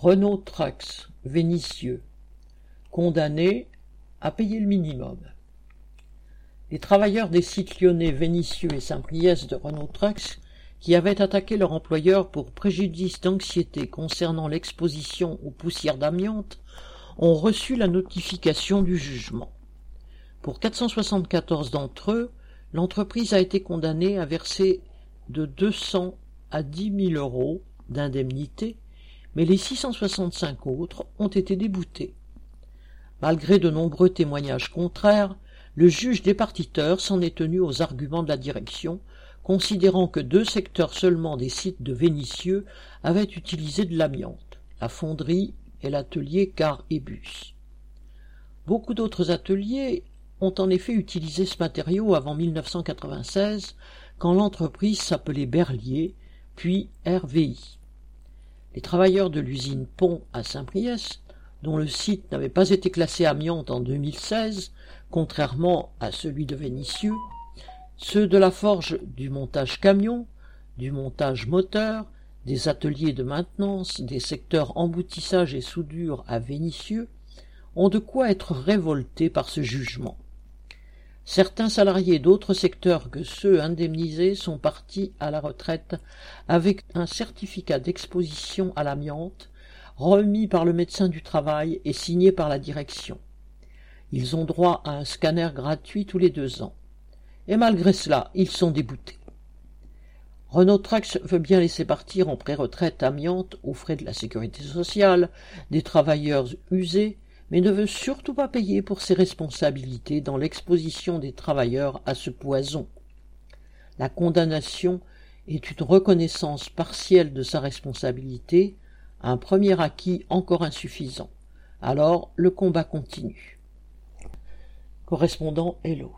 Renault Trucks, Vénitieux, condamné à payer le minimum. Les travailleurs des sites lyonnais Vénitieux et Saint-Priest de Renault Trucks, qui avaient attaqué leur employeur pour préjudice d'anxiété concernant l'exposition aux poussières d'amiante, ont reçu la notification du jugement. Pour 474 d'entre eux, l'entreprise a été condamnée à verser de 200 à 10 000 euros d'indemnité, mais les 665 autres ont été déboutés. Malgré de nombreux témoignages contraires, le juge départiteur s'en est tenu aux arguments de la direction, considérant que deux secteurs seulement des sites de Vénitieux avaient utilisé de l'amiante, la fonderie et l'atelier car et bus. Beaucoup d'autres ateliers ont en effet utilisé ce matériau avant 1996, quand l'entreprise s'appelait Berlier, puis RVI. Les travailleurs de l'usine Pont à Saint-Priest, dont le site n'avait pas été classé amiante en 2016, contrairement à celui de Vénitieux, ceux de la forge du montage camion, du montage moteur, des ateliers de maintenance, des secteurs emboutissage et soudure à Vénitieux, ont de quoi être révoltés par ce jugement. Certains salariés d'autres secteurs que ceux indemnisés sont partis à la retraite avec un certificat d'exposition à l'amiante remis par le médecin du travail et signé par la direction. Ils ont droit à un scanner gratuit tous les deux ans. Et malgré cela, ils sont déboutés. Renault Trucks veut bien laisser partir en pré-retraite amiante aux frais de la sécurité sociale des travailleurs usés mais ne veut surtout pas payer pour ses responsabilités dans l'exposition des travailleurs à ce poison. La condamnation est une reconnaissance partielle de sa responsabilité, un premier acquis encore insuffisant. Alors le combat continue. Correspondant Hello.